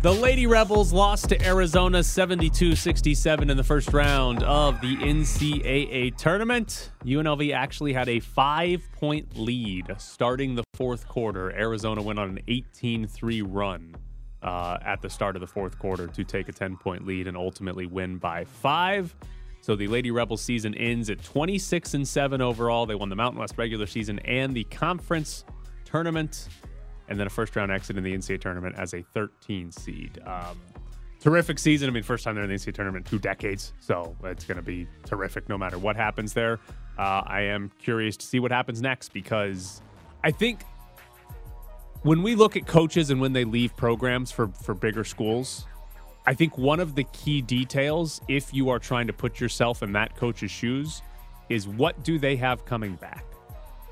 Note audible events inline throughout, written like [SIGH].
The Lady Rebels lost to Arizona 72 67 in the first round of the NCAA tournament. UNLV actually had a five point lead starting the fourth quarter. Arizona went on an 18 3 run uh, at the start of the fourth quarter to take a 10 point lead and ultimately win by five. So the Lady Rebels season ends at 26 and 7 overall. They won the Mountain West regular season and the conference tournament and then a first round exit in the NCAA tournament as a 13 seed. Um, terrific season. I mean, first time they're in the NCAA tournament in two decades, so it's going to be terrific no matter what happens there. Uh, I am curious to see what happens next because I think when we look at coaches and when they leave programs for for bigger schools, I think one of the key details, if you are trying to put yourself in that coach's shoes, is what do they have coming back?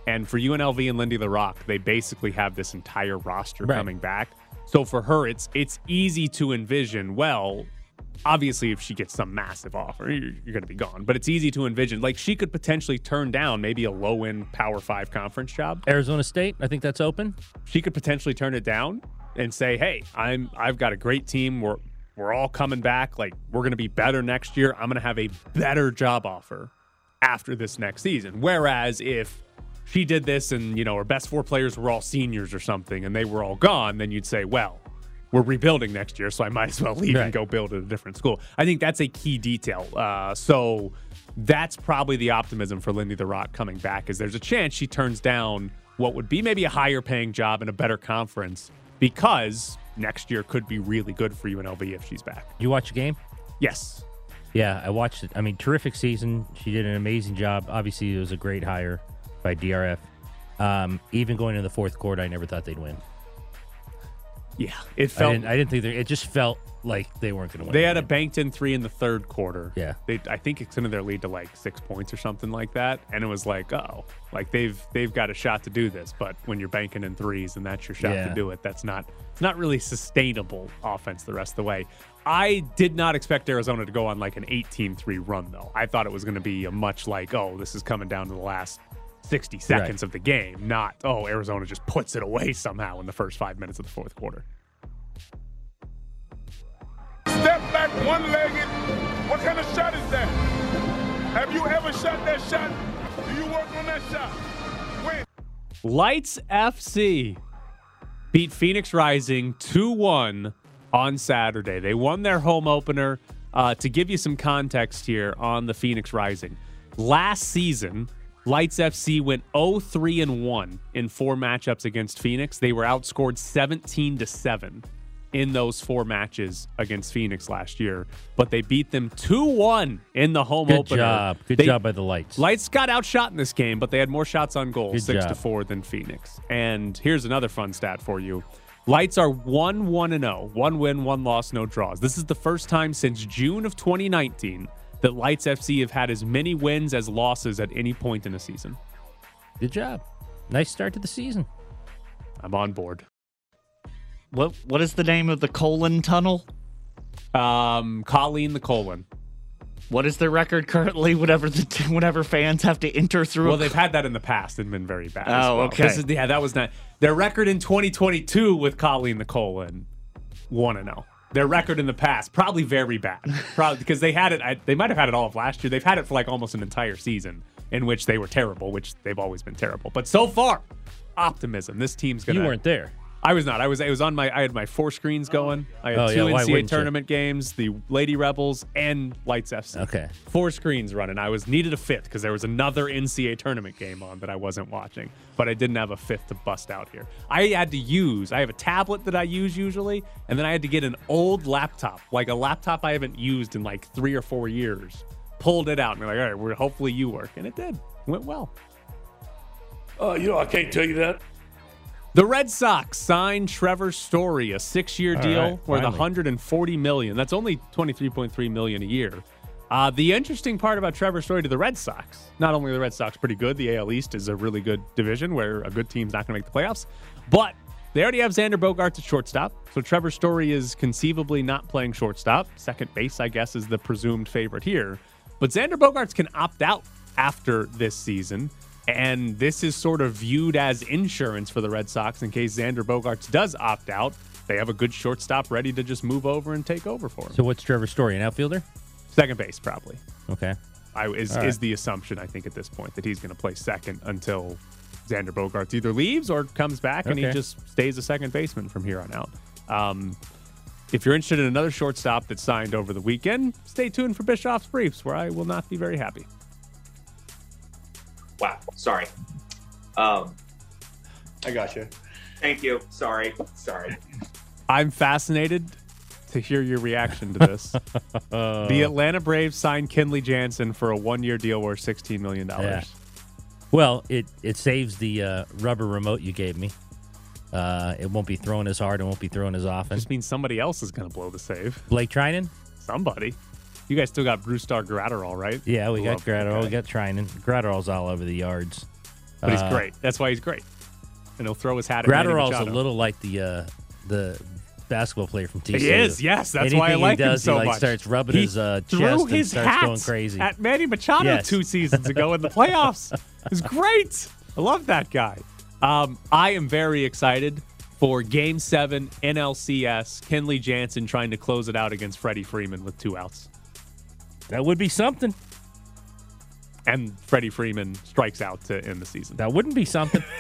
And for UNLV and Lindy La Rocque, they basically have this entire roster Right. coming back. So for her, it's it's easy to envision. Well, obviously, if she gets some massive offer, you're, you're going to be gone. But it's easy to envision. Like she could potentially turn down maybe a low end Power Five conference job. Arizona State, I think that's open. She could potentially turn it down and say, "Hey, I'm I've got a great team. We're we're all coming back. Like we're going to be better next year. I'm going to have a better job offer after this next season." Whereas if she did this and you know her best four players were all seniors or something and they were all gone, then you'd say, "Well." We're rebuilding next year, so I might as well [LAUGHS] leave and go build at a different school. I think that's a key detail. Uh, so that's probably the optimism for Lindy La Rocque coming back. Is there's a chance she turns down what would be maybe a higher paying job in a better conference because next year could be really good for UNLV if she's back. You watch the game? Yes, Yeah, I watched it. I mean, terrific season. She did an amazing job. Obviously, it was a great hire by DRF. Um, even going into the fourth quarter, I never thought they'd win. yeah, it I felt. didn't, I didn't think they, it just felt like they weren't going to win. They the had a banked in three in the third quarter. Yeah. they I think extended their lead to like six points or something like that, and it was like, oh, like they've they've got a shot to do this. But when you're banking in threes and that's your shot Yeah. to do it, that's not it's not really sustainable offense the rest of the way. I did not expect Arizona to go on like an 18-3 run though. I thought it was going to be a much like, oh, this is coming down to the last 60 seconds of the game, not oh, Arizona just puts it away somehow in the first five minutes of the fourth quarter. Step back one legged. What kind of shot is that? Have you ever shot that shot? Do you work on that shot? When? Lights FC beat Phoenix Rising 2 1 on Saturday. They won their home opener. Uh, to give you some context here on the Phoenix Rising, last season, Lights FC went 0 3 and 1 in four matchups against Phoenix. They were outscored 17 to 7 in those four matches against Phoenix last year, but they beat them 2 1 in the home opener. Good opener. job. Good They- job by the lights. Lights got outshot in this game, but they had more shots on goal, Good six to four, than Phoenix. And here's another fun stat for you. Lights are 1 1 and 0. One win, one loss, no draws. This is the first time since June of 2019 that Lights FC have had as many wins as losses at any point in a season. Good job. Nice start to the season. I'm on board. What what is the name of the colon tunnel? Um, Colleen the colon. What is their record currently? Whatever the [LAUGHS] whenever fans have to enter through. Well, they've had that in the past and been very bad. Oh, well. okay. This is, yeah, that was not their record in 2022 with Colleen the colon one and zero. Their record in the past probably very bad, probably [LAUGHS] because they had it. They might have had it all of last year. They've had it for like almost an entire season in which they were terrible, which they've always been terrible. But so far, optimism. This team's gonna. You weren't there. I was not. I was. I was on my. I had my four screens going. I had Oh, two yeah, why NCAA wouldn't you? tournament games, the Lady Rebels, and Lights FC. Okay. Four screens running. I was needed a fifth because there was another NCAA tournament game on that I wasn't watching, but I didn't have a fifth to bust out here. I had to use. I have a tablet that I use usually, and then I had to get an old laptop, like a laptop I haven't used in like three or four years. Pulled it out and be like, all right, we're hopefully you work, and it did. Went well. Uh, you know, I can't tell you that. The Red Sox signed Trevor Story, a six-year All deal right, worth 140 million. That's only 23.3 million a year. Uh, the interesting part about Trevor story to the Red Sox, not only are the Red Sox pretty good, the AL East is a really good division where a good team's not going to make the playoffs, but they already have Xander Bogaerts at shortstop. So Trevor story is conceivably not playing shortstop. Second base, I guess, is the presumed favorite here. But Xander Bogaerts can opt out after this season. And this is sort of viewed as insurance for the Red Sox in case Xander Bogaerts does opt out. They have a good shortstop ready to just move over and take over for him. So what's Trevor's story? An outfielder? Second base, probably. Okay. I, is, right. is the assumption, I think, at this point, that he's going to play second until Xander Bogaerts either leaves or comes back and he just stays a second baseman from here on out. Um, if you're interested in another shortstop that signed over the weekend, stay tuned for Bischoff's Briefs, where I will not be very happy. Wow. Sorry. Um, I got you. thank you. Sorry. Sorry. I'm fascinated to hear your reaction to this. [LAUGHS] the Atlanta Braves signed Kenley Jansen for a one year deal worth $16 million. Yeah. Well, it it saves the uh, rubber remote you gave me. Uh, it won't be thrown as hard. It won't be thrown as often. It Just means somebody else is going to blow the save. Blake Treinen? Somebody. You guys still got Brusdar Graterol, right? Yeah, we got Love that Graterol. We got Treinen. Graterol's all over the yards. But he's Uh, great. That's why he's great. And he'll throw his hat at Graterol's a little like the uh, the basketball player from TCU. He is, yes. That's why I Anything like he does, him so he like much. starts rubbing He his uh, threw chest his and starts hat going crazy. at Manny Machado Yes. two seasons ago in the playoffs. [LAUGHS] it's great. I love that guy. Um, I am very excited for Game Seven NLCS. Kenley Jansen trying to close it out against Freddie Freeman with two outs, that would be something. and Freddie Freeman strikes out to end the season. That wouldn't be something. [LAUGHS]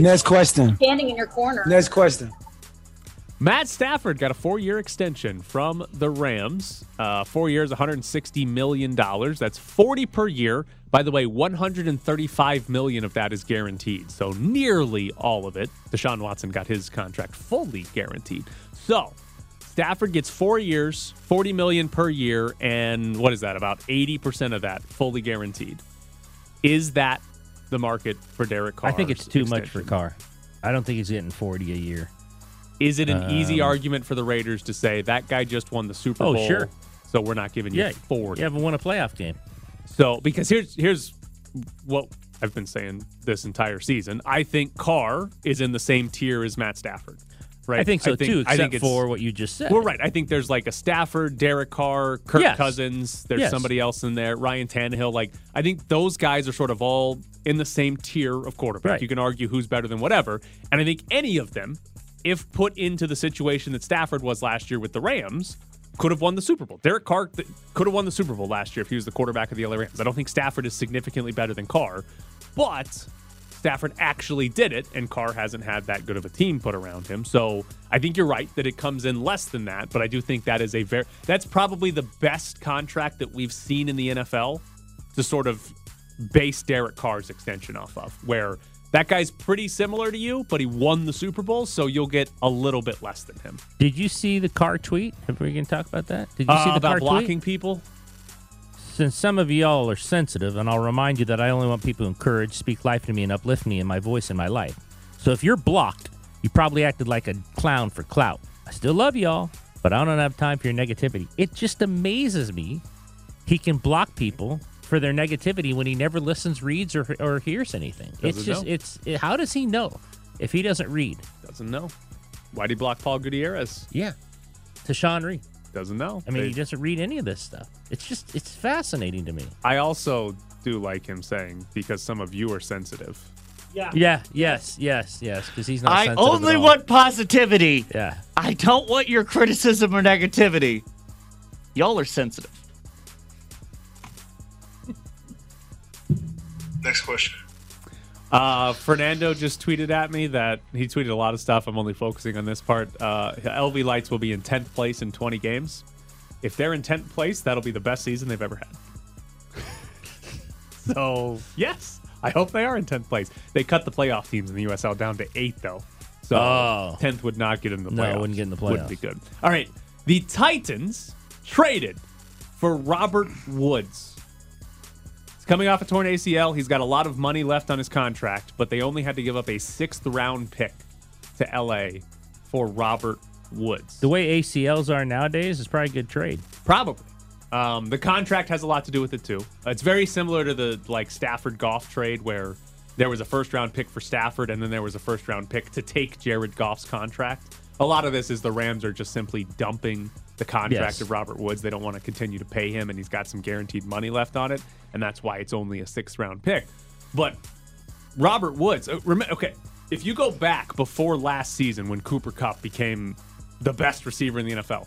Next question. Standing in your corner. Next question. Matt Stafford got a four-year extension from the Rams. Uh, four years, 160 million dollars. That's 40 per year. By the way, 135 million of that is guaranteed, so nearly all of it. Deshaun Watson got his contract fully guaranteed. So Stafford gets four years, 40 million per year, and what is that? About 80 percent of that fully guaranteed. Is that the market for Derek Carr? I think it's too much for Carr. I don't think he's getting 40 a year. Is it an easy Um, argument for the Raiders to say that guy just won the Super Oh, Bowl? sure. So we're not giving you Yeah, 40. You haven't won a playoff game. So because here's here's what I've been saying this entire season. I think Carr is in the same tier as Matt Stafford. Right. I think so too, I except think for what you just said. Well, right. I think there's like a Stafford, Derek Carr, Kirk Yes. Cousins. There's Yes. somebody else in there, Ryan Tannehill. Like I think those guys are sort of all in the same tier of quarterback. Right. You can argue who's better than whatever, and I think any of them, if put into the situation that Stafford was last year with the Rams, could have won the Super Bowl. Derek Carr th- could have won the Super Bowl last year if he was the quarterback of the LA Rams. I don't think Stafford is significantly better than Carr, but Stafford actually did it, and Carr hasn't had that good of a team put around him. So I think you're right that it comes in less than that, but I do think that is a very that's probably the best contract that we've seen in the NFL to sort of base Derek Carr's extension off of, where that guy's pretty similar to you, but he won the Super Bowl, so you'll get a little bit less than him. Did you see the Carr tweet? Have we going to talk about that? Did you Uh, see the about Carr blocking tweet? people? Since some of y'all are sensitive, and I'll remind you that I only want people to encourage, speak life to me, and uplift me in my voice and my life. So if you're blocked, you probably acted like a clown for clout. I still love y'all, but I don't have time for your negativity. It just amazes me he can block people for their negativity when he never listens, reads, or, or hears anything. it's Doesn't just, know. it's it, how does he know if he doesn't read? Doesn't know. Why'd he block Paul Gutierrez? Yeah, to Sean Reed. Doesn't know. I mean, They- he doesn't read any of this stuff. It's just, it's fascinating to me. I also do like him saying because some of you are sensitive. Yeah. Yeah. Yes. Yes. Yes. Because he's not. I sensitive only at all. want positivity. Yeah. I don't want your criticism or negativity. Y'all are sensitive. Next question. Uh, Fernando just tweeted at me that he tweeted a lot of stuff. I'm only focusing on this part. Uh, LV Lights will be in 10th place in 20 games. If they're in 10th place, that'll be the best season they've ever had. so, yes, I hope they are in 10th place. They cut the playoff teams in the USL down to eight, though. So, Oh. 10th would not get in the playoffs. No, wouldn't get in the playoffs. Wouldn't be good. All right. The Titans traded for Robert Woods. Coming off a torn ACL. He's got a lot of money left on his contract, but they only had to give up a sixth round pick to LA for Robert Woods. The way ACLs are nowadays, is probably a good trade. Probably. Um, the contract has a lot to do with it too. It's very similar to the like Stafford Goff trade where there was a first round pick for Stafford and then there was a first round pick to take Jared Goff's contract. A lot of this is the Rams are just simply dumping the contract Yes. of Robert Woods. They don't want to continue to pay him and he's got some guaranteed money left on it and that's why it's only a sixth round pick. But Robert Woods, uh, okay, if you go back before last season when Cooper Kupp became the best receiver in the NFL,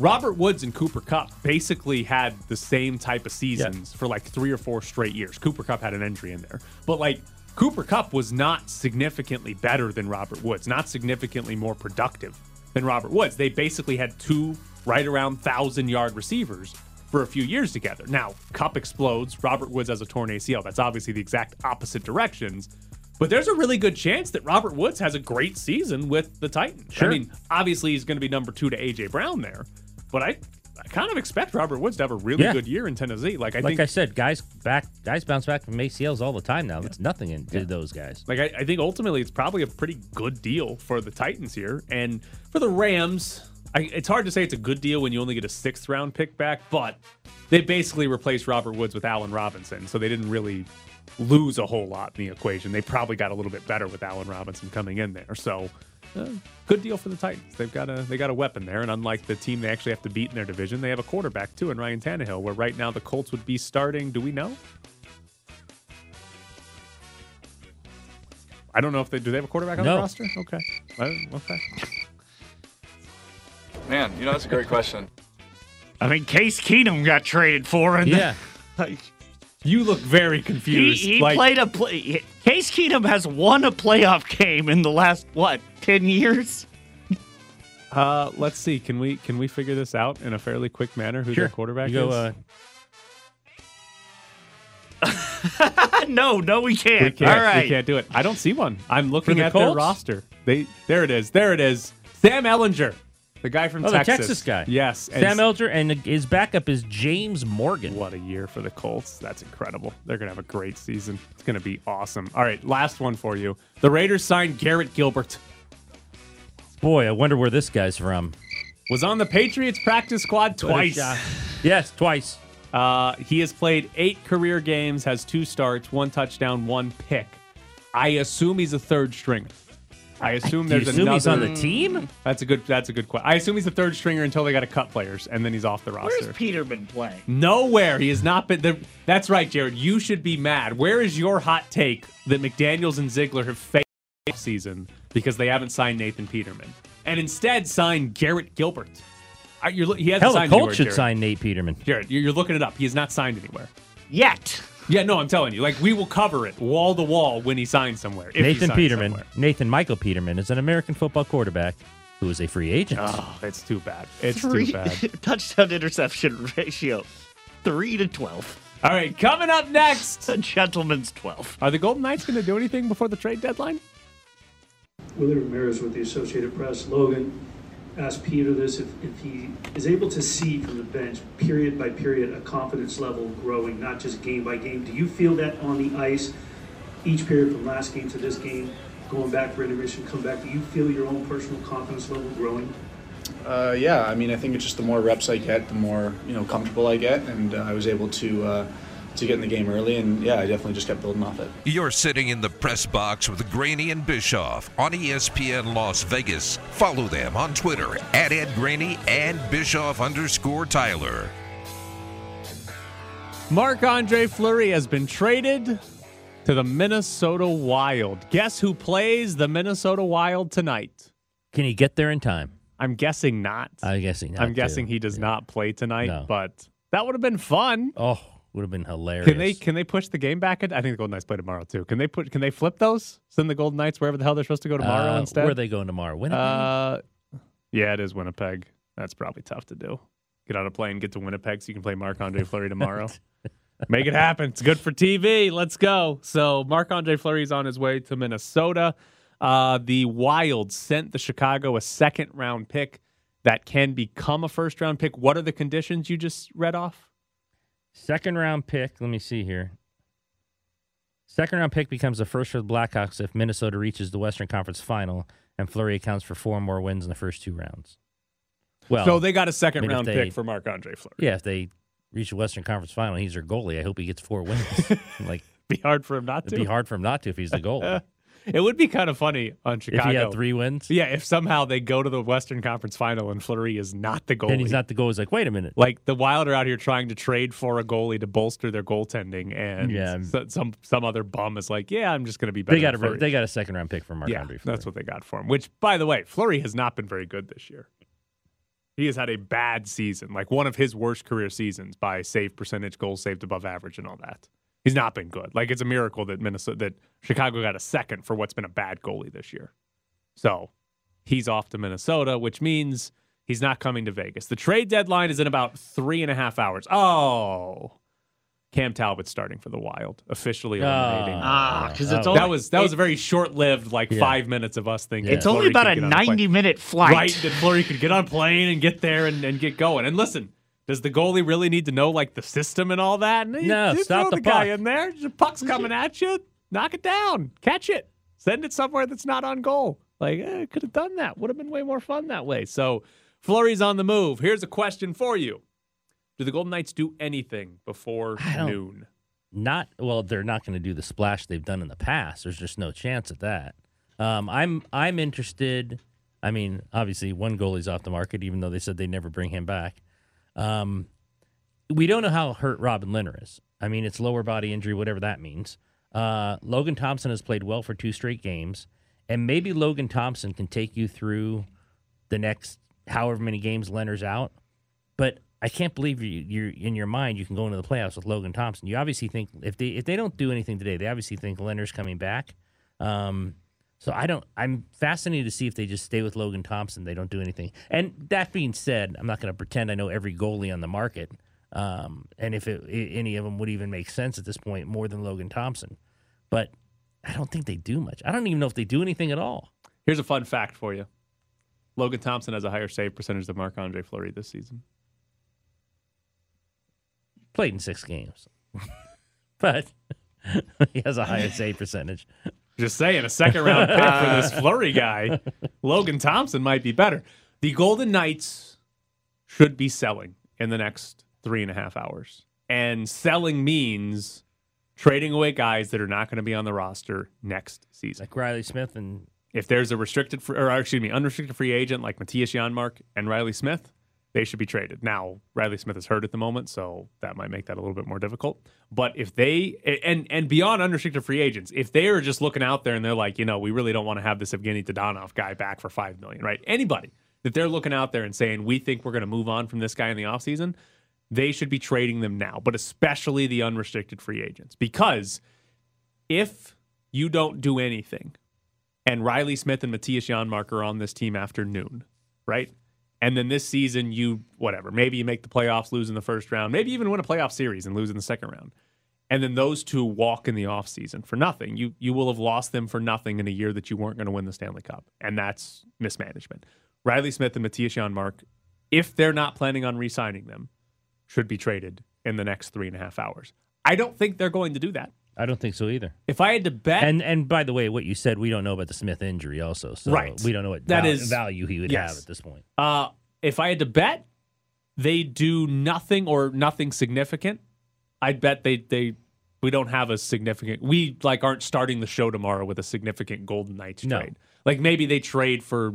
Robert Woods and Cooper Kupp basically had the same type of seasons for like three or four straight years. Cooper Kupp had an injury in there, but like Cooper Kupp was not significantly better than Robert Woods, not significantly more productive than Robert Woods. They basically had two right around thousand yard receivers for a few years together. Now, Kupp explodes. Robert Woods has a torn ACL. That's obviously the exact opposite directions. But there's a really good chance that Robert Woods has a great season with the Titans. Sure. I mean, obviously he's going to be number two to AJ Brown there, but I, I kind of expect Robert Woods to have a really Yeah. good year in Tennessee. Like I like think, I said, guys back guys bounce back from ACLs all the time now. That's nothing in, to those guys. like I, I think ultimately it's probably a pretty good deal for the Titans here, and for the Rams. I, it's hard to say it's a good deal when you only get a sixth round pick back, but they basically replaced Robert Woods with Allen Robinson, so they didn't really lose a whole lot in the equation. They probably got a little bit better with Allen Robinson coming in there. So, uh, good deal for the Titans. They've got a they got a weapon there, and unlike the team they actually have to beat in their division, they have a quarterback too in Ryan Tannehill. Where right now the Colts would be starting. Do we know? I don't know if they do. They have a quarterback on the roster. Okay, okay. Man, you know that's a great question. I mean, Case Keenum got traded for, and Yeah. [LAUGHS] like, You look very confused. he like, played a play. Case Keenum has won a playoff game in the last what ten years. Uh, let's see. Can we can we figure this out in a fairly quick manner? Who Sure. their quarterback You go, is? uh, [LAUGHS] no, no, we can't. we can't. All right. We can't do it. I don't see one. I'm looking the at their roster. They there it is. There it is. Sam Ehlinger, the guy from Oh, the Texas. Texas guy. Yes. and Sam Elger, and his backup is James Morgan. What a year for the Colts. That's incredible. They're going to have a great season. It's going to be awesome. All right, last one for you. The Raiders signed Garrett Gilbert. Boy, I wonder where this guy's from. Was on the Patriots practice squad twice. yes, twice. Uh, he has played eight career games, has two starts, one touchdown, one pick. I assume he's a third stringer. I assume Do you there's assume another. he's on the team? That's a good. That's a good question. I assume he's the third stringer until they got to cut players, and then he's off the roster. Where's roster. Peterman playing? Nowhere. He has not been. The, that's right, Jared. You should be mad. Where is your hot take that McDaniels and Ziegler have failed season because they haven't signed Nathan Peterman and instead signed Garrett Gilbert? Uh, You're, he hasn't Hell, the signed anywhere, Colts should Jared. sign Nate Peterman. Jared, you're, you're looking it up. He has not signed anywhere. Yet. Yeah, no, I'm telling you. Like we will cover it wall to wall when he signs somewhere. If Nathan signs Peterman, somewhere. Nathan Michael Peterman, is an American football quarterback who is a free agent. Oh, it's too bad. It's Three too bad. [LAUGHS] touchdown interception ratio, three to twelve. All right, coming up next, A gentleman's twelve. are the Golden Knights going to do anything before the trade deadline? Willie Ramirez with the Associated Press. Logan asked Peter this if, if he is able to see from the bench, period by period, a confidence level growing, not just game by game. Do you feel that on the ice, each period from last game to this game, going back for intermission, come back? Do you feel your own personal confidence level growing? Uh, yeah, I mean, I think it's just the more reps I get, the more you know comfortable I get, and uh, I was able to uh, to get in the game early, and yeah, I definitely just kept building off it. You're sitting in the press box with Graney and Bischoff on ESPN Las Vegas. Follow them on Twitter at Ed Graney and Bischoff underscore Tyler. Marc Andre Fleury has been traded to the Minnesota Wild. Guess who plays the Minnesota Wild tonight? Can he get there in time? I'm guessing not. I'm guessing not. I'm guessing too. he does not play tonight, No. but that would have been fun. Oh, would have been hilarious. Can they can they push the game back? I think the Golden Knights play tomorrow too. Can they put can they flip those? Send the Golden Knights wherever the hell they're supposed to go tomorrow Uh, instead? Where are they going tomorrow? Winnipeg? Uh, yeah, it is Winnipeg. That's probably tough to do. Get on a plane, get to Winnipeg, so you can play Marc Andre Fleury tomorrow. [LAUGHS] Make it happen. It's good for TV. Let's go. So Marc Andre Fleury's on his way to Minnesota. Uh, the Wild sent the Chicago a second round pick that can become a first round pick. What are the conditions you just read off? Second round pick. Let me see here. Second round pick becomes the first for the Blackhawks if Minnesota reaches the Western Conference final and Fleury accounts for four more wins in the first two rounds. Well, so they got a second I mean, round they- pick for Marc Andre Fleury. Yeah, if they reach the Western Conference Final, and he's their goalie. I hope he gets four wins. [LAUGHS] like, be hard for him not it'd to. be hard for him not to if he's the goalie. [LAUGHS] It would be kind of funny on if Chicago. he had three wins, Yeah, if somehow they go to the Western Conference Final and Fleury is not the goalie. then he's not the goalie. It's like, wait a minute. Like the Wild are out here trying to trade for a goalie to bolster their goaltending, and Yeah. some some other bum is like, "Yeah, I'm just going to be better." They got a they got a second round pick for Marc yeah, Andre Fleury. that's what they got for him. Which, by the way, Fleury has not been very good this year. He has had a bad season, like one of his worst career seasons by save percentage, goals saved above average, and all that. He's not been good. Like it's a miracle that Minnesota, that Chicago got a second for what's been a bad goalie this year. So he's off to Minnesota, which means he's not coming to Vegas. The trade deadline is in about three and a half hours. Oh, Cam Talbot starting for the Wild, officially eliminating. Ah, 'cause it's only, that was that was a very short-lived, like Yeah. five minutes of us thinking. It's only about a get on plane. 90 minute flight. Right, that Fleury could get on a plane and get there and, and get going. And listen, does the goalie really need to know like the system and all that? And No, you stop throw the the guy puck. in there. The puck's coming at you. Knock it down. Catch it. Send it somewhere that's not on goal. Like, eh, could have done that. Would have been way more fun that way. So Fleury's on the move. Here's a question for you. Do the Golden Knights do anything before noon? not well they're not going to do the splash they've done in the past there's just no chance at that um, i'm i'm interested i mean obviously one goalie's off the market even though they said they'd never bring him back um, we don't know how hurt robin Lehner is i mean it's lower body injury whatever that means uh, logan thompson has played well for two straight games and maybe logan thompson can take you through the next however many games Lehner's out but I can't believe you, you're in your mind you can go into the playoffs with Logan Thompson. You obviously think if they if they don't do anything today, they obviously think Lehner's coming back. Um, so I don't. I'm fascinated to see if they just stay with Logan Thompson. They don't do anything. And that being said, I'm not going to pretend I know every goalie on the market. Um, and if it, any of them would even make sense at this point, more than Logan Thompson. But I don't think they do much. I don't even know if they do anything at all. Here's a fun fact for you. Logan Thompson has a higher save percentage than Marc Andre Fleury this season. Played in six games, [LAUGHS] but [LAUGHS] he has a higher save percentage. Just saying, a second round pick for this [LAUGHS] Fleury guy, Logan Thompson might be better. The Golden Knights should be selling in the next three and a half hours. And selling means trading away guys that are not going to be on the roster next season. Like Reilly Smith and If there's a restricted, free, or excuse me, unrestricted free agent like Mattias Janmark and Reilly Smith, they should be traded. Now, Reilly Smith is hurt at the moment, so that might make that a little bit more difficult. But if they and and beyond unrestricted free agents, if they are just looking out there and they're like, you know, we really don't want to have this Evgenii Dadonov guy back for five million, right? Anybody that they're looking out there and saying we think we're going to move on from this guy in the offseason, they should be trading them now, but especially the unrestricted free agents. Because if you don't do anything and Reilly Smith and Mattias Janmark are on this team after noon, right? And then this season, you, whatever, maybe you make the playoffs, lose in the first round, maybe even win a playoff series and lose in the second round. And then those two walk in the offseason for nothing. You you will have lost them for nothing in a year that you weren't going to win the Stanley Cup. And that's mismanagement. Reilly Smith and Mattias Janmark, if they're not planning on re signing them, should be traded in the next three and a half hours. I don't think they're going to do that. I don't think so either. If I had to bet, And and by the way, what you said, we don't know about the Smith injury also. So Right. we don't know what That val- is- value he would yes. have at this point. Uh, if I had to bet, they do nothing or nothing significant. I'd bet they they we don't have a significant. We like aren't starting the show tomorrow with a significant Golden Knights No. trade. Like maybe they trade for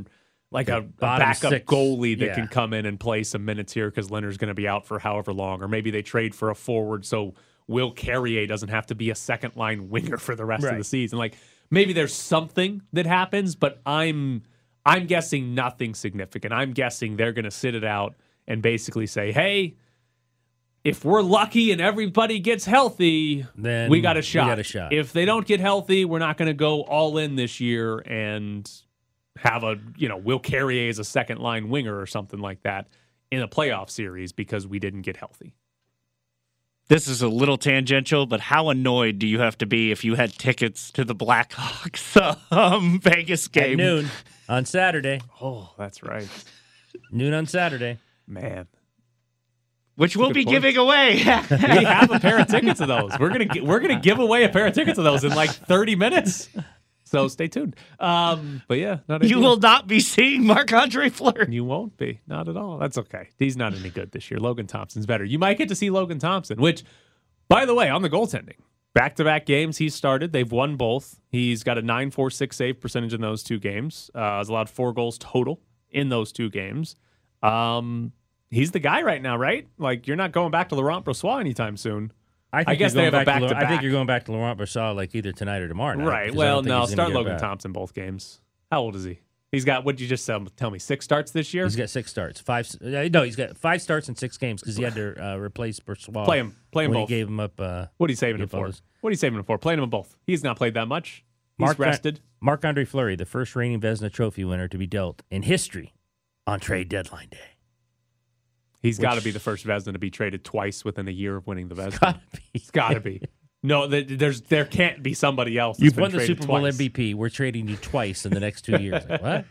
like a, a backup six. goalie that Yeah. can come in and play some minutes here because Lehner's going to be out for however long, or maybe they trade for a forward so Will Carrier doesn't have to be a second line winger for the rest of the season. Like maybe there's something that happens, but I'm I'm guessing nothing significant. I'm guessing they're going to sit it out and basically say, "Hey, if we're lucky and everybody gets healthy, Then we got a shot. got a shot. If they don't get healthy, we're not going to go all in this year and have a you know Will Carrier as a second line winger or something like that in a playoff series because we didn't get healthy." This is a little tangential, but how annoyed do you have to be if you had tickets to the Blackhawks [LAUGHS] um, Vegas At game? noon on Saturday. Oh, that's right, Noon on Saturday. man. Which we'll be point. giving away. [LAUGHS] we have a pair of tickets of those. We're gonna we're gonna give away a pair of tickets of those in like 30 minutes. So stay tuned. Um, but yeah, not You will not be seeing Marc Andre Fleury. You won't be. Not at all. That's okay. He's not any good this year. Logan Thompson's better. You might get to see Logan Thompson, which, by the way, on the goaltending, back to back games he's started. They've won both. He's got a 946 save percentage in those two games. Uh, has allowed four goals total in those two games. Um, he's the guy right now, right? Like, you're not going back to Laurent Brossoit anytime soon. I, think guess they have a back back to Laurent- I think you're going back to Laurent Brossoit like either tonight or tomorrow night. Right. Well, no. Start Logan back. Thompson both games. How old is he? He's got. What did you just tell me? Six starts this year. He's got six starts. Five. uh, No, he's got five starts in six games because he had to uh, replace Brossoit. Play him. Play him when both. he gave him up. Uh, What are you saving him for? others. What are you saving him for? Playing him both. He's not played that much. He's Mark rested. Marc Andre Fleury, the first reigning Vezina Trophy winner to be dealt in history on trade deadline day. He's got to be the first Vezina to be traded twice within a year of winning the Vezina. It's got to be. No, there's there can't be somebody else. You've won the Super Bowl twice. MVP. We're trading you twice in the next two years. Like, what?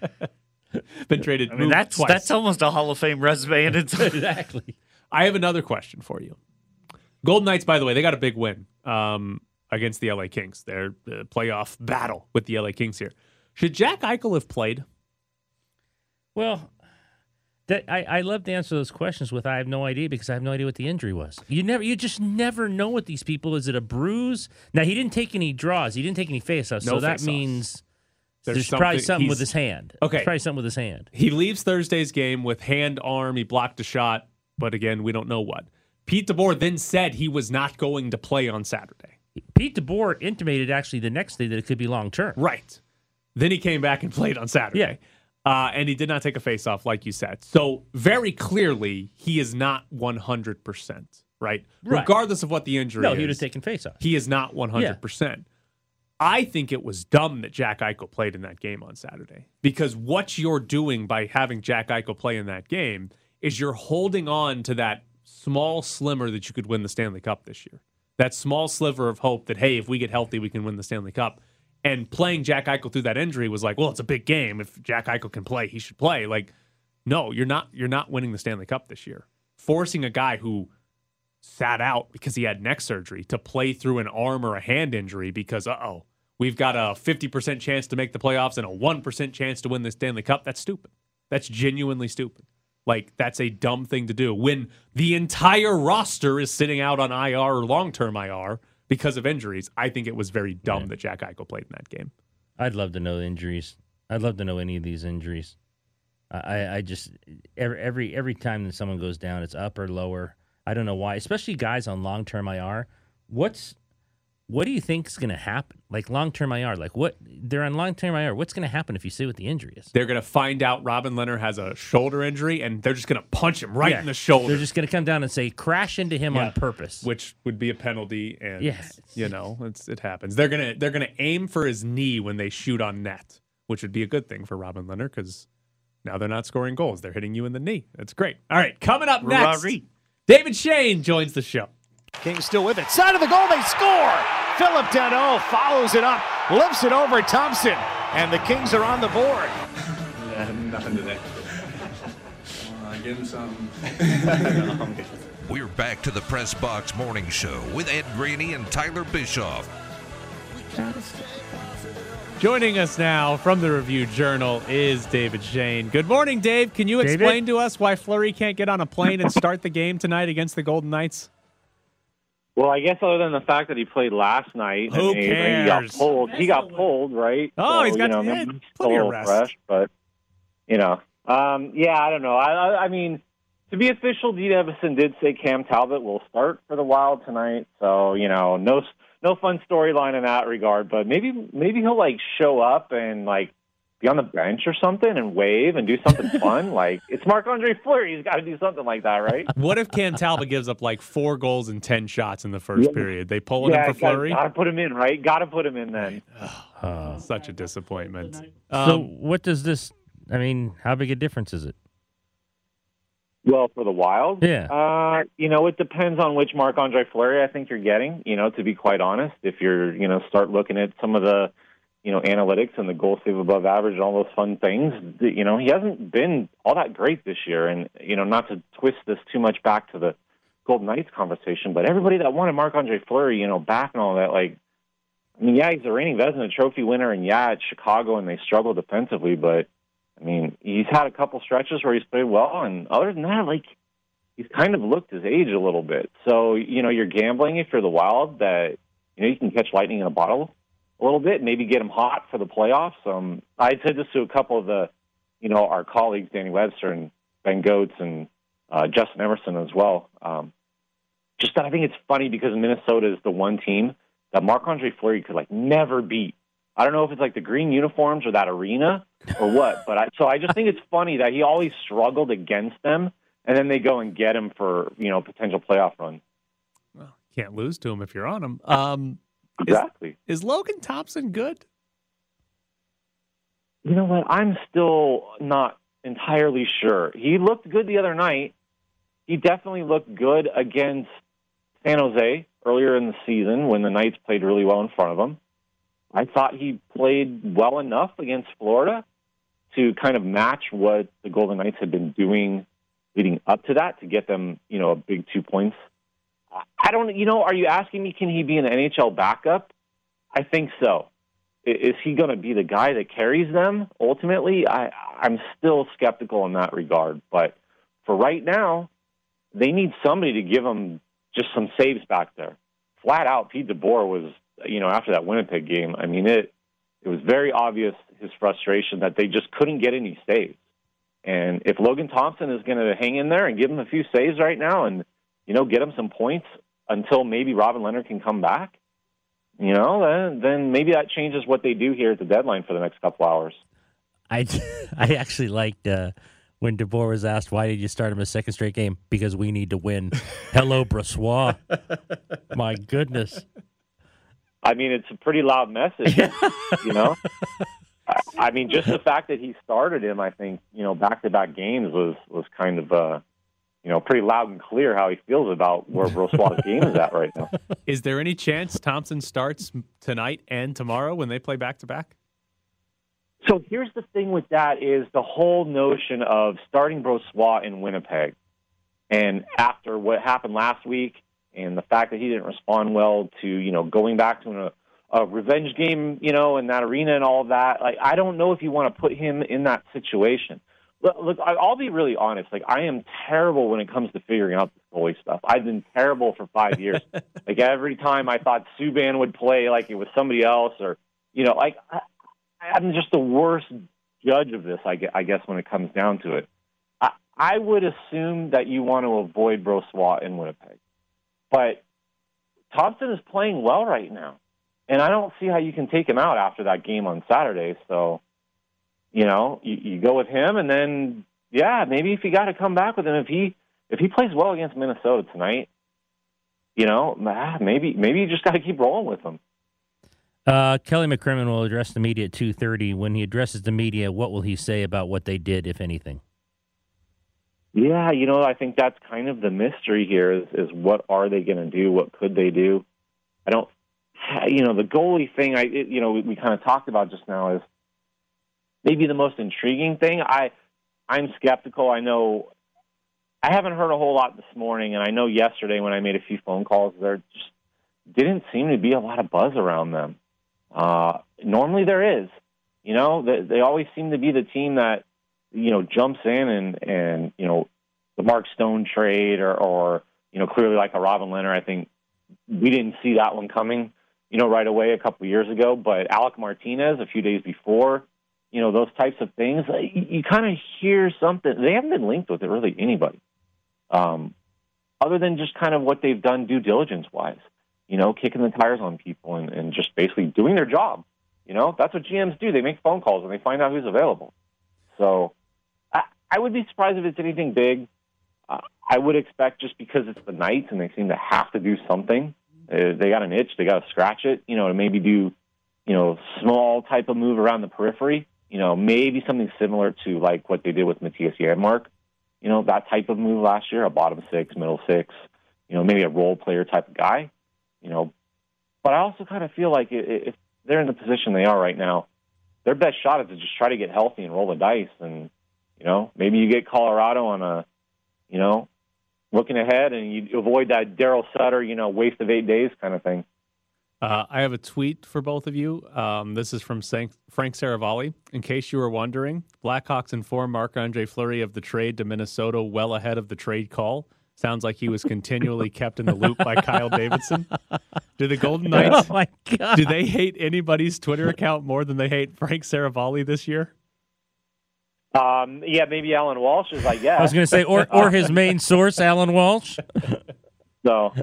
[LAUGHS] Been traded. I mean, that's twice. that's almost a Hall of Fame resume in itself. [LAUGHS] exactly. I have another question for you. Golden Knights, by the way, they got a big win um, against the LA Kings. Their uh, playoff battle with the LA Kings here. Should Jack Eichel have played? Well, that, I, I love to answer those questions with I have no idea because I have no idea what the injury was. You never, you just never know with these people. Is it a bruise? Now he didn't take any draws. He didn't take any faceoffs. No so that faceoffs. means There's there's, probably something- something with his hand. Okay. There's probably something with his hand. He leaves Thursday's game with hand, arm. He blocked a shot, but again, we don't know what. Pete DeBoer then said he was not going to play on Saturday. Pete DeBoer intimated actually the next day that it could be long term. Right. Then he came back and played on Saturday. Yeah. Uh, and he did not take a face off, like you said. So, very clearly, he is not 100%, right? Right. Regardless of what the injury No, he would have taken face off. He is not 100%. I think it was dumb that Jack Eichel played in that game on Saturday because what you're doing by having Jack Eichel play in that game is you're holding on to that small slimmer that you could win the Stanley Cup this year. That small sliver of hope that, hey, if we get healthy, we can win the Stanley Cup. And playing Jack Eichel through that injury was like, well, it's a big game. If Jack Eichel can play, he should play. Like, no, you're not. You're not winning the Stanley Cup this year. Forcing a guy who sat out because he had neck surgery to play through an arm or a hand injury because uh oh, we've got a 50% chance to make the playoffs and a 1% chance to win the Stanley Cup. That's stupid. That's genuinely stupid. Like, that's a dumb thing to do when the entire roster is sitting out on IR or long term IR because of injuries. I think it was very dumb that Jack Eichel played in that game. I'd love to know the injuries. I'd love to know any of these injuries. I, I- I just every every every time that someone goes down, it's up or lower. I don't know why, especially guys on long term IR. What's what do you think is going to happen? Like long term IR, like what they're on long term IR. What's going to happen if you see what the injury is? They're going to find out Robin Lehner has a shoulder injury and they're just going to punch him right Yeah. in the shoulder. They're just going to come down and say crash into him Yeah. on purpose. which would be a penalty and Yeah. you know it's, it happens they're gonna they're gonna aim for his knee when they shoot on net which would be a good thing for robin lehner because now they're not scoring goals they're hitting you in the knee that's great all right coming up next Rory. david schoen joins the show Kings still with it. Side of the goal, they score. Phillip Danault follows it up, lifts it over Thompson, and the Kings are on the board. Yeah, nothing today. Uh, give him some. [LAUGHS] We're back to the Press Box Morning Show with Ed Graney and Tyler Bischoff. joining us now from the review journal is david schoen good morning dave can you David? explain to us why fleury can't get on a plane and start the game tonight against the golden knights Well, I guess other than the fact that he played last night, Who I mean, he got pulled. He got pulled, right? Oh, he's got- you know, yeah, maybe he's plenty still of rest. fresh, but you know, um, yeah, I don't know. I, I, I mean, to be official, Dean Evason did say Cam Talbot will start for the Wild tonight, so you know, no, no fun storyline in that regard. But maybe, maybe he'll like show up and like be on the bench or something and wave and do something [LAUGHS] fun. Like it's Marc Andre Fleury. He's got to do something like that, right? [LAUGHS] what if cam talbot gives up like four goals and 10 shots in the first Yeah. period they pull it yeah, in for Fleury. Got to put him in, right? Got to put him in then. Uh, such a disappointment so Um, what does this? I mean, how big a difference is it? Well, for the Wild, Yeah. Uh, you know, it depends on which Marc Andre Fleury I think you're getting. You know, to be quite honest, if you're, you know, start looking at some of the, you know, analytics and the goal save above average and all those fun things, you know, he hasn't been all that great this year. And you know, not to twist this too much back to the Golden Knights conversation, but everybody that wanted Marc Andre Fleury, you know, back and all that, like, I mean, yeah, he's a reigning Vezina Trophy winner, and yeah, it's Chicago, and they struggle defensively. But I mean, he's had a couple stretches where he's played well, and other than that, like he's kind of looked his age a little bit. So you know, you're gambling if you're the Wild that you know you can catch lightning in a bottle a little bit, maybe get them hot for the playoffs. Um, I said this to a couple of the, you know, our colleagues, Danny Webster and Ben Gotz and uh, Justin Emerson as well. Um, just that I think it's funny because Minnesota is the one team that Marc Andre Fleury could like never beat. I don't know if it's like the green uniforms or that arena or what, but I, so I just think it's funny that he always struggled against them, and then they go and get him for you know potential playoff run. Well, can't lose to him if you're on him. Um, exactly. Is, is Logan Thompson good? You know what? I'm still not entirely sure. He looked good the other night. He definitely looked good against San Jose earlier in the season when the Knights played really well in front of him. I thought he played well enough against Florida to kind of match what the Golden Knights had been doing leading up to that to get them, you know, a big two points. I don't, you know, are you asking me, can he be an NHL backup? I think so. Is he going to be the guy that carries them ultimately? I, I'm still skeptical in that regard. But for right now, they need somebody to give them just some saves back there. Flat out, Pete DeBoer was, you know, after that Winnipeg game, I mean, it it was very obvious his frustration that they just couldn't get any saves. And if Logan Thompson is going to hang in there and give him a few saves right now, and you know, get him some points until maybe Robin Lehner can come back, you know, then then maybe that changes what they do here at the deadline for the next couple hours. I [LAUGHS] I actually liked. Uh when DeBoer was asked why did you start him a second straight game because we need to win. [LAUGHS] Hello, Brossoit. My goodness. I mean, it's a pretty loud message, [LAUGHS] you know. I mean, just the fact that he started him, I think, you know, back to back games was was kind of, uh, you know, pretty loud and clear how he feels about where [LAUGHS] Brossoit' game is at right now. Is there any chance Thompson starts tonight and tomorrow when they play back to back? So here's the thing with that is the whole notion of starting Brossoit in Winnipeg, and after what happened last week, and the fact that he didn't respond well to you know going back to a, a revenge game, you know, in that arena and all of that. Like I don't know if you want to put him in that situation. Look, I'll be really honest. Like I am terrible when it comes to figuring out the goalie stuff. I've been terrible for five years. [LAUGHS] like every time I thought Subban would play like it was somebody else, or you know, like I'm just the worst judge of this, I guess, when it comes down to it. I, I would assume that you want to avoid Brossoit in Winnipeg. But Thompson is playing well right now. And I don't see how you can take him out after that game on Saturday. So, you know, you, you go with him, and then, yeah, maybe if you got to come back with him, if he if he plays well against Minnesota tonight, you know, maybe maybe you just got to keep rolling with him. Uh, Kelly McCrimmon will address the media at 2.30. When he addresses the media, what will he say about what they did, if anything? Yeah, you know, I think that's kind of the mystery here is, is what are they going to do? What could they do? I don't, you know, the goalie thing, I, it, you know, we, we kind of talked about just now is maybe the most intriguing thing. I, I'm skeptical. I know I haven't heard a whole lot this morning, and I know yesterday when I made a few phone calls, there just didn't seem to be a lot of buzz around them. Uh, normally there is. You know, they, they always seem to be the team that you know jumps in and and you know the Mark Stone trade or or you know clearly like a Robin Lehner. I think we didn't see that one coming. You know, right away a couple years ago, but Alec Martinez a few days before, you know, those types of things, you, you kind of hear something. They haven't been linked with it really anybody, um, other than just kind of what they've done due diligence wise you know, kicking the tires on people and, and just basically doing their job. You know, that's what GMs do. They make phone calls and they find out who's available. So I, I would be surprised if it's anything big. Uh, I would expect just because it's the Knights and they seem to have to do something. Uh, they got an itch. They got to scratch it. You know, to maybe do, you know, small type of move around the periphery. You know, maybe something similar to like what they did with Mattias Janmark. You know, that type of move last year, a bottom six, middle six. You know, maybe a role player type of guy you know. But I also kind of feel like if they're in the position they are right now, their best shot is to just try to get healthy and roll the dice. And you know, maybe you get Colorado on a, you know, looking ahead, and you avoid that Daryl Sutter, you know, waste of eight days kind of thing. Uh, I have a tweet for both of you. Um, this is from Frank, Frank Seravalli. In case you were wondering, Blackhawks informed Marc Andre Fleury of the trade to Minnesota well ahead of the trade call. Sounds like he was continually [LAUGHS] kept in the loop by Kyle Davidson. Do the Golden [LAUGHS] Knights? Oh my god! Do they hate anybody's Twitter account more than they hate Frank Seravalli this year? Um, yeah, maybe Alan Walsh is, I guess. I was going to say, or or his main [LAUGHS] source, Alan Walsh. So,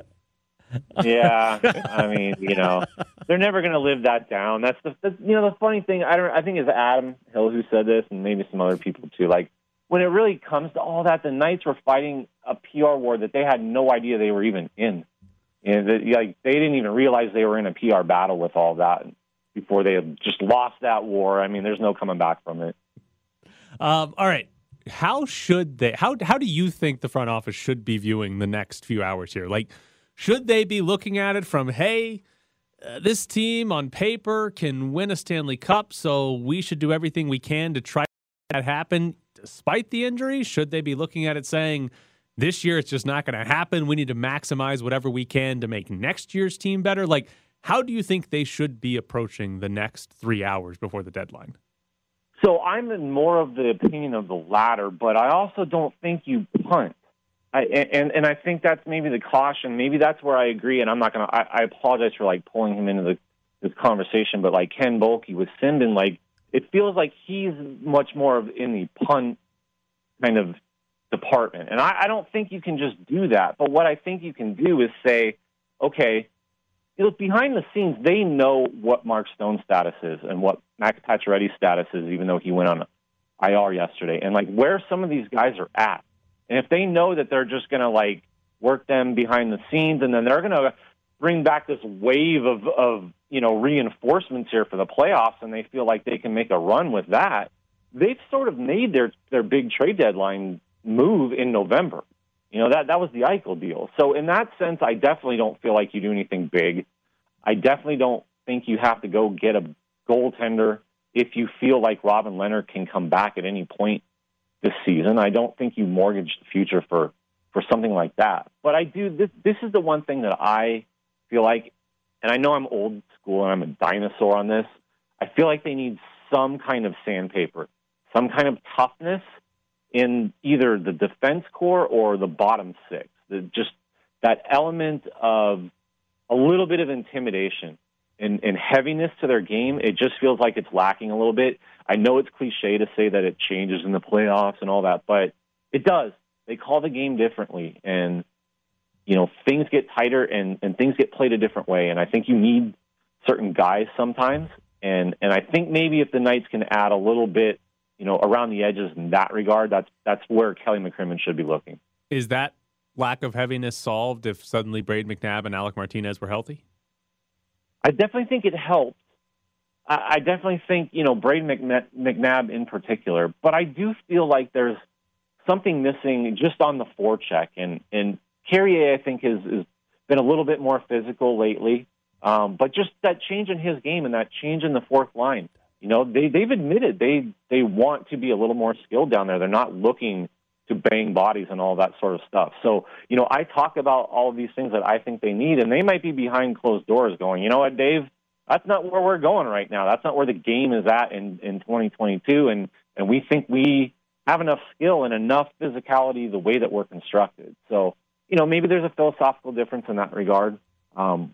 yeah, I mean, you know, they're never going to live that down. That's the, you know, the funny thing. I don't. I think it's Adam Hill who said this, and maybe some other people too. Like when it really comes to all that, the Knights were fighting a PR war that they had no idea they were even in. And that, like they didn't even realize they were in a PR battle with all that before they had just lost that war. I mean, there's no coming back from it. Um, all right. How should they? How how do you think the front office should be viewing the next few hours here? Like, should they be looking at it from, hey, uh, this team on paper can win a Stanley Cup, so we should do everything we can to try that happen despite the injury? Should they be looking at it saying, this year it's just not going to happen. We need to maximize whatever we can to make next year's team better. Like, how do you think they should be approaching the next three hours before the deadline? So I'm in more of the opinion of the latter, but I also don't think you punt. I, and and I think that's maybe the caution. Maybe that's where I agree. And I'm not gonna. I, I apologize for like pulling him into the this conversation, but like Ken Boehlke with SinBin, like it feels like he's much more of in the punt kind of department. And I, I don't think you can just do that. But what I think you can do is say, okay, you know, behind the scenes, they know what Mark Stone's status is and what Max Pacioretty's status is, even though he went on IR yesterday, and like where some of these guys are at. And if they know that they're just going to like work them behind the scenes, and then they're going to bring back this wave of of you know reinforcements here for the playoffs, and they feel like they can make a run with that, they've sort of made their their big trade deadline move in November. You know that that was the Eichel deal. So in that sense, I definitely don't feel like you do anything big. I definitely don't think you have to go get a goaltender if you feel like Robin Lehner can come back at any point season. I don't think you mortgage the future for for something like that. But I do this this is the one thing that I feel like and I know I'm old school and I'm a dinosaur on this. I feel like they need some kind of sandpaper, some kind of toughness in either the defense corps or the bottom six. The, just that element of a little bit of intimidation and, and heaviness to their game. It just feels like it's lacking a little bit. I know it's cliche to say that it changes in the playoffs and all that, but it does. They call the game differently, and you know things get tighter and, and things get played a different way. And I think you need certain guys sometimes. And and I think maybe if the Knights can add a little bit, you know, around the edges in that regard, that's that's where Kelly McCrimmon should be looking. Is that lack of heaviness solved if suddenly Brayden McNabb and Alec Martinez were healthy? I definitely think it helps. I, definitely think you know Brayden McNabb in particular, but I do feel like there's something missing just on the forecheck, and and Carrier I think has, has been a little bit more physical lately, um, but just that change in his game and that change in the fourth line. You know, they they've admitted they they want to be a little more skilled down there. They're not looking to bang bodies and all that sort of stuff. So, you know, I talk about all of these things that I think they need, and they might be behind closed doors going, you know what, Dave, that's not where we're going right now. That's not where the game is at in, in 2022. And, and we think we have enough skill and enough physicality the way that we're constructed. So, you know, maybe there's a philosophical difference in that regard. Um,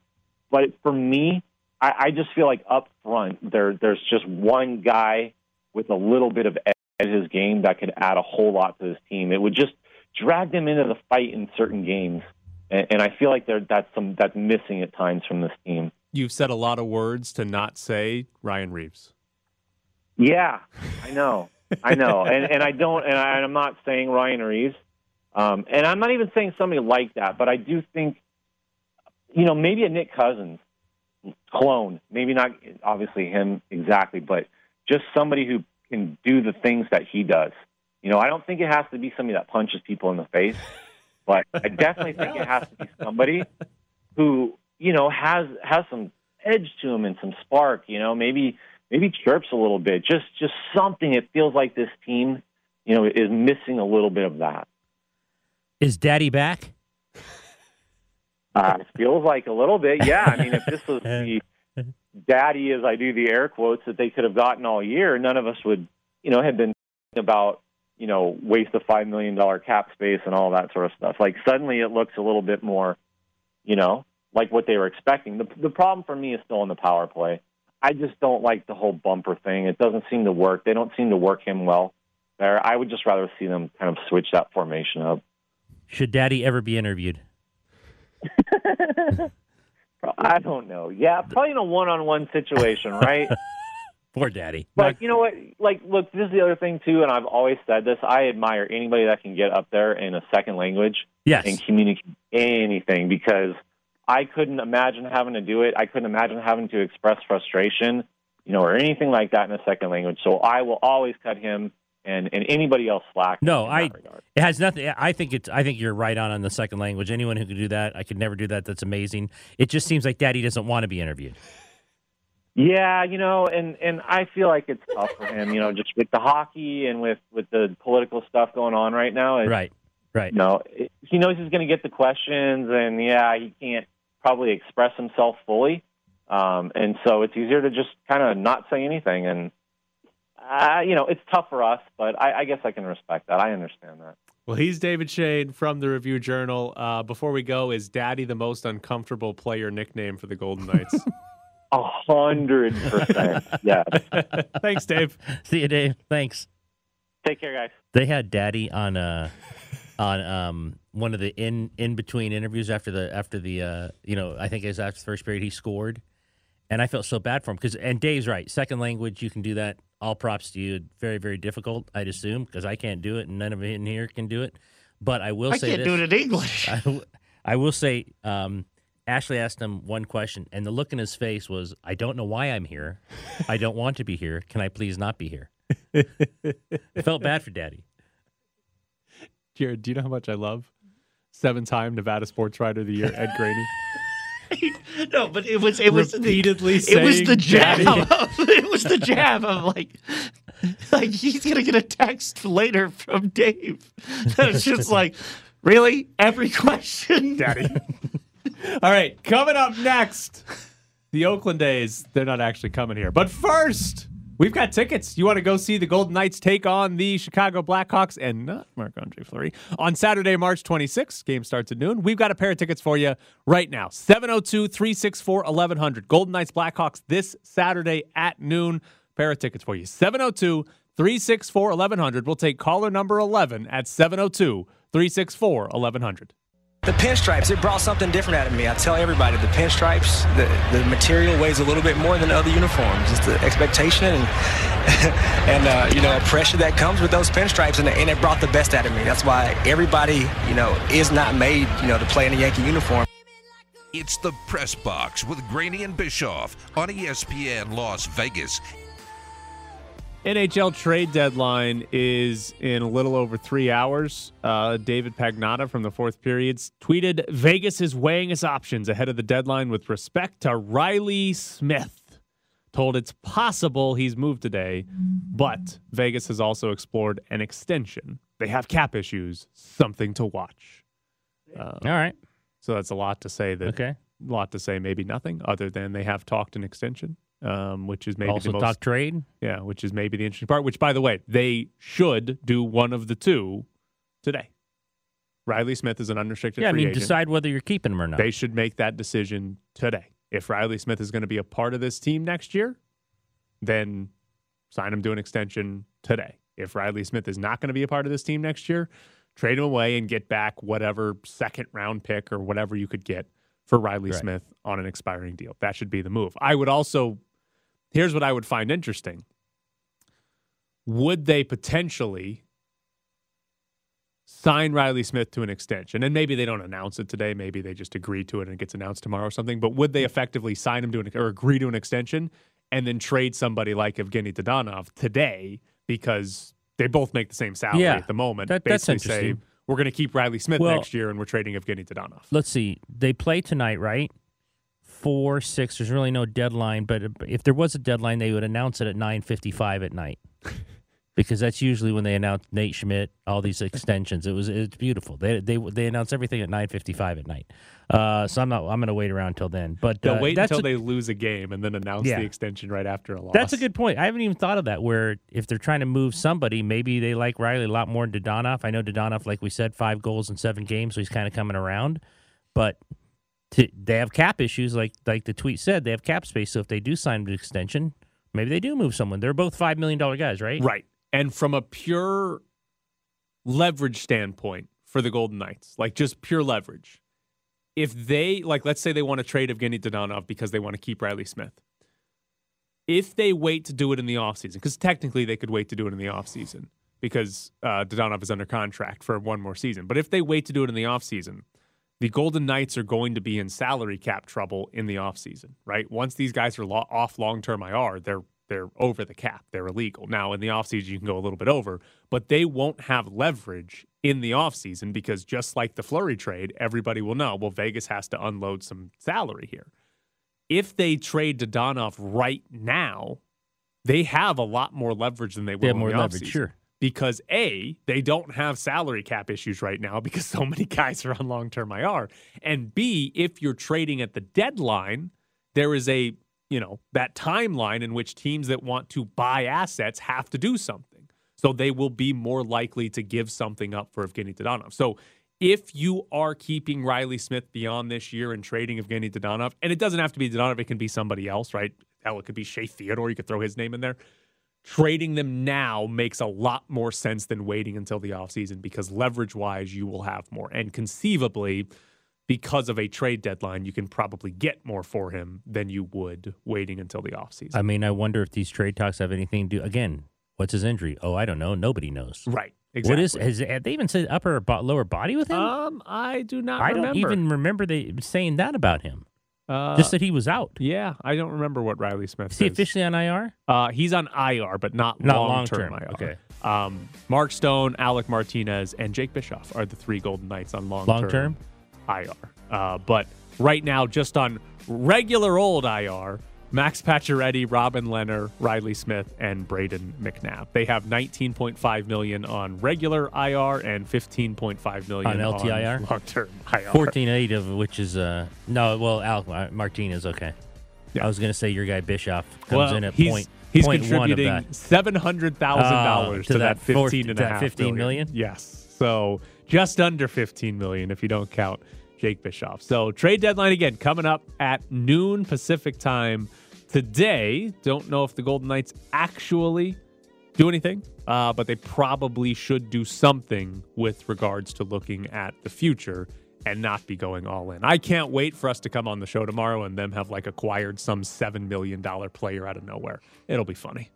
but for me, I, I just feel like up front, there, there's just one guy with a little bit of edge his game that could add a whole lot to this team. It would just drag them into the fight in certain games, and, and I feel like there that's some that's missing at times from this team. You've said a lot of words to not say Ryan Reaves. Yeah, I know, I know, and and I don't, and, I, and I'm not saying Ryan Reaves, um, and I'm not even saying somebody like that, but I do think, you know, maybe a Nick Cousins clone, maybe not obviously him exactly, but just somebody who can do the things that he does. You know, I don't think it has to be somebody that punches people in the face, [LAUGHS] but I definitely think it has to be somebody who, you know, has has some edge to him and some spark, you know, maybe maybe chirps a little bit. Just just something it feels like this team, you know, is missing a little bit of that. Is daddy back? Uh, feels like a little bit, yeah. I mean, if this was [LAUGHS] the [LAUGHS] daddy, as I do the air quotes, that they could have gotten all year, none of us would, you know, have been thinking [LAUGHS] about, you know, waste of five million dollar cap space and all that sort of stuff. Like suddenly, it looks a little bit more, you know, like what they were expecting. The the problem for me is still in the power play. I just don't like the whole bumper thing. It doesn't seem to work. They don't seem to work him well there. I would just rather see them kind of switch that formation up. Should Daddy ever be interviewed? [LAUGHS] I don't know. Yeah, probably in a one-on-one situation, right? [LAUGHS] Poor Daddy. But you know what? Like, look, this is the other thing too, and I've always said this. I admire anybody that can get up there in a second language Yes. and communicate anything because I couldn't imagine having to do it. I couldn't imagine having to express frustration, you know, or anything like that in a second language. So I will always cut him and, and anybody else slack. No, I. It has nothing. I think it's. I think you're right on on the second language. Anyone who could do that, I could never do that. That's amazing. It just seems like Daddy doesn't want to be interviewed. Yeah, you know, and and I feel like it's tough for him, you know, just with the hockey and with with the political stuff going on right now. Right. Right. You know, it- he knows he's going to get the questions, and yeah, he can't probably express himself fully, um, and so it's easier to just kind of not say anything. And uh, you know, it's tough for us, but I, I guess I can respect that. I understand that. Well, he's David Schoen from the Review Journal. Uh, before we go, is Daddy the most uncomfortable player nickname for the Golden Knights? [LAUGHS] A hundred percent. Yeah. [LAUGHS] Thanks, Dave. See you, Dave. Thanks. Take care, guys. They had Daddy on uh on um one of the in in between interviews after the after the uh you know I think it was after the first period he scored, and I felt so bad for him because and Dave's right. Second language, you can do that. All props to you. Very very difficult, I'd assume, because I can't do it and none of it in here can do it. But I will I say can't this. do it in English. [LAUGHS] I, w- I will say, um, Ashley asked him one question, and the look in his face was, "I don't know why I'm here. I don't want to be here. Can I please not be here?" I [LAUGHS] felt bad for Daddy. Jared, do you know how much I love seven-time Nevada Sports Writer of the Year Ed Graney? [LAUGHS] [LAUGHS] no, but it was it was Repeatedly the, it was the jab. Of, [LAUGHS] it was the jab of like like he's gonna get a text later from Dave. [LAUGHS] That's just like really every question, Daddy. All right, coming up next, the Oakland A's. They're not actually coming here, but first, we've got tickets. You want to go see the Golden Knights take on the Chicago Blackhawks and not Marc Andre Fleury on Saturday, March 26th. Game starts at noon. We've got a pair of tickets for you right now 702 364 1100. Golden Knights Blackhawks this Saturday at noon. Pair of tickets for you 702 364 1100. We'll take caller number 11 at 702 364 1100. The pinstripes, it brought something different out of me. I tell everybody the pinstripes, the, the material weighs a little bit more than other uniforms. It's the expectation and, [LAUGHS] and uh, you know, pressure that comes with those pinstripes, and, and it brought the best out of me. That's why everybody, you know, is not made, you know, to play in a Yankee uniform. It's the Press Box with Graney and Bischoff on ESPN Las Vegas. NHL trade deadline is in a little over three hours. Uh, David Pagnotta from the fourth periods tweeted Vegas is weighing its options ahead of the deadline with respect to Reilly Smith. Told it's possible he's moved today, but Vegas has also explored an extension. They have cap issues, something to watch. Uh, All right. So that's a lot to say that. Okay. A lot to say, maybe nothing, other than they have talked an extension, um, which is maybe also the most talk trade. yeah, which is maybe the interesting part. Which, by the way, they should do one of the two today. Reilly Smith is an unrestricted Yeah, I mean, agent. decide whether you're keeping him or not. They should make that decision today. If Reilly Smith is going to be a part of this team next year, then sign him to an extension today. If Reilly Smith is not going to be a part of this team next year, trade him away and get back whatever second round pick or whatever you could get for Reilly Right. Smith on an expiring deal. That should be the move. I would also, here's what I would find interesting. Would they potentially sign Reilly Smith to an extension? And maybe they don't announce it today. Maybe they just agree to it and it gets announced tomorrow or something. But would they effectively sign him to an or agree to an extension and then trade somebody like Evgenii Dadonov today because they both make the same salary Yeah, at the moment? that- that's Basically say, we're going to keep Reilly Smith Well- next year and we're trading Evgenii Dadonov. Let's see. They play tonight, right? Four, six. There's really no deadline, but if there was a deadline, they would announce it at 9:55 at night. [LAUGHS] because that's usually when they announce Nate Schmidt, all these extensions. It was it's beautiful. They they they announce everything at nine fifty five at night. Uh, so I'm not I'm going to wait around until then. But They'll uh, wait that's until a- they lose a game and then announce Yeah. the extension right after a loss. That's a good point. I haven't even thought of that. Where if they're trying to move somebody, maybe they like Reilly a lot more than Dadonov. I know Dadonov, like we said, five goals in seven games, so he's kind of coming around. But to, they have cap issues, like like the tweet said. They have cap space, so if they do sign an extension, maybe they do move someone. They're both five million dollar guys, right? Right. And from a pure leverage standpoint for the Golden Knights, like just pure leverage, if they, like, let's say they want to trade Evgenii Dadonov because they want to keep Reilly Smith, if they wait to do it in the offseason, because technically they could wait to do it in the offseason because uh, Dadonov is under contract for one more season. But if they wait to do it in the offseason, the Golden Knights are going to be in salary cap trouble in the offseason, right? Once these guys are lo- off long-term IR, they're they're over the cap. They're illegal. Now in the offseason you can go a little bit over, but they won't have leverage in the offseason because just like the Fleury trade, everybody will know, well Vegas has to unload some salary here. If they trade Dadonov right now, they have a lot more leverage than they will They have in more the leverage, offseason sure. Because A, they don't have salary cap issues right now because [LAUGHS] so many guys are on long term IR. And B, if you're trading at the deadline, there is a, you know, that timeline in which teams that want to buy assets have to do something. So they will be more likely to give something up for Evgenii Dadonov. So if you are keeping Reilly Smith beyond this year and trading Evgenii Dadonov, and it doesn't have to be Dadonov, it can be somebody else, right? Hell, it could be Shea Theodore. You could throw his name in there trading them now makes a lot more sense than waiting until the offseason because leverage wise you will have more and conceivably because of a trade deadline you can probably get more for him than you would waiting until the offseason. I mean, I wonder if these trade talks have anything to do. Again, what's his injury? Oh, I don't know. Nobody knows. Right. Exactly. What is? Has have they even said upper or bo- lower body with him? Um, I do not I remember. don't even remember they saying that about him. Uh, Just that he was out. Yeah, I don't remember what Reilly Smith Is he is. officially on IR? Uh, he's on IR, but not, Not long term IR. okay. Um, Mark Stone, Alec Martinez, and Jake Bischoff are the three Golden Knights on long Long-term? IR. Uh, but right now, just on regular old IR, Max Pacioretty, Robin Lehner, Reilly Smith, and Brayden McNabb. They have 19.5 million on regular IR and 15.5 million On LTIR? long term IR. Fourteen eight of which is uh no. Well, Al Mar- Martinez okay. I was going to say your guy Bischoff comes well, in at he's, point he's point contributing seven hundred thousand dollars Oh, to, to that that fifteen and a half 15 million? Yes, so just under fifteen million if you don't count Jake Bischoff. So trade deadline again coming up at noon Pacific time today. Don't know if the Golden Knights actually do anything, uh, but they probably should do something with regards to looking at the future and not be going all in. I can't wait for us to come on the show tomorrow and them have like acquired some $7 million player out of nowhere. It'll be funny.